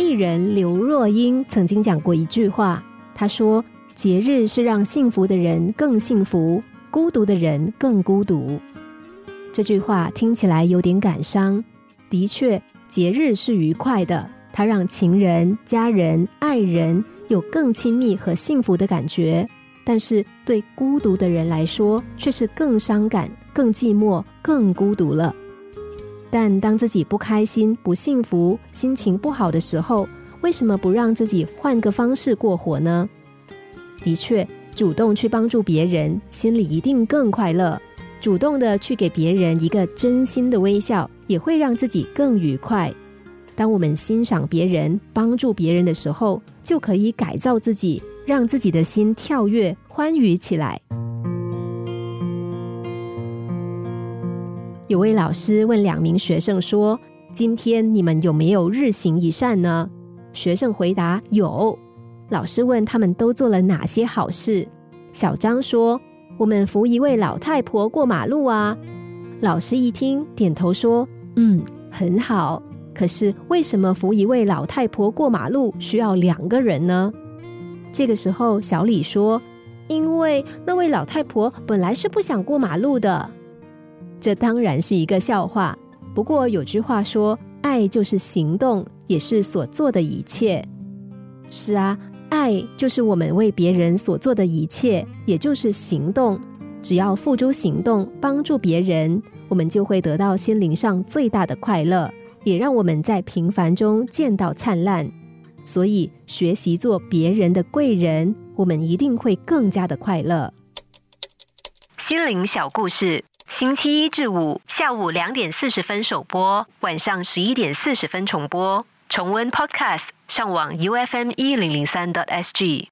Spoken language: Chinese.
艺人刘若英曾经讲过一句话，她说：“节日是让幸福的人更幸福，孤独的人更孤独。”这句话听起来有点感伤。的确，节日是愉快的，它让情人、家人、爱人有更亲密和幸福的感觉。但是，对孤独的人来说，却是更伤感、更寂寞、更孤独了。但当自己不开心、不幸福、心情不好的时候，为什么不让自己换个方式过活呢？的确，主动去帮助别人，心里一定更快乐。主动的去给别人一个真心的微笑，也会让自己更愉快。当我们欣赏别人、帮助别人的时候，就可以改造自己，让自己的心跳跃、欢愉起来。有位老师问两名学生说：“今天你们有没有日行一善呢？”学生回答：“有。”老师问他们都做了哪些好事。小张说：“我们扶一位老太婆过马路啊。”老师一听，点头说：“嗯，很好。可是为什么扶一位老太婆过马路需要两个人呢？”这个时候，小李说：“因为那位老太婆本来是不想过马路的。”这当然是一个笑话。不过有句话说：“爱就是行动，也是所做的一切。”是啊，爱就是我们为别人所做的一切，也就是行动。只要付诸行动，帮助别人，我们就会得到心灵上最大的快乐，也让我们在平凡中见到灿烂。所以，学习做别人的贵人，我们一定会更加的快乐。心灵小故事。星期一至五下午两点四十分首播，晚上十一点四十分重播。重温 Podcast，上网 U F M 一零零三 t S G。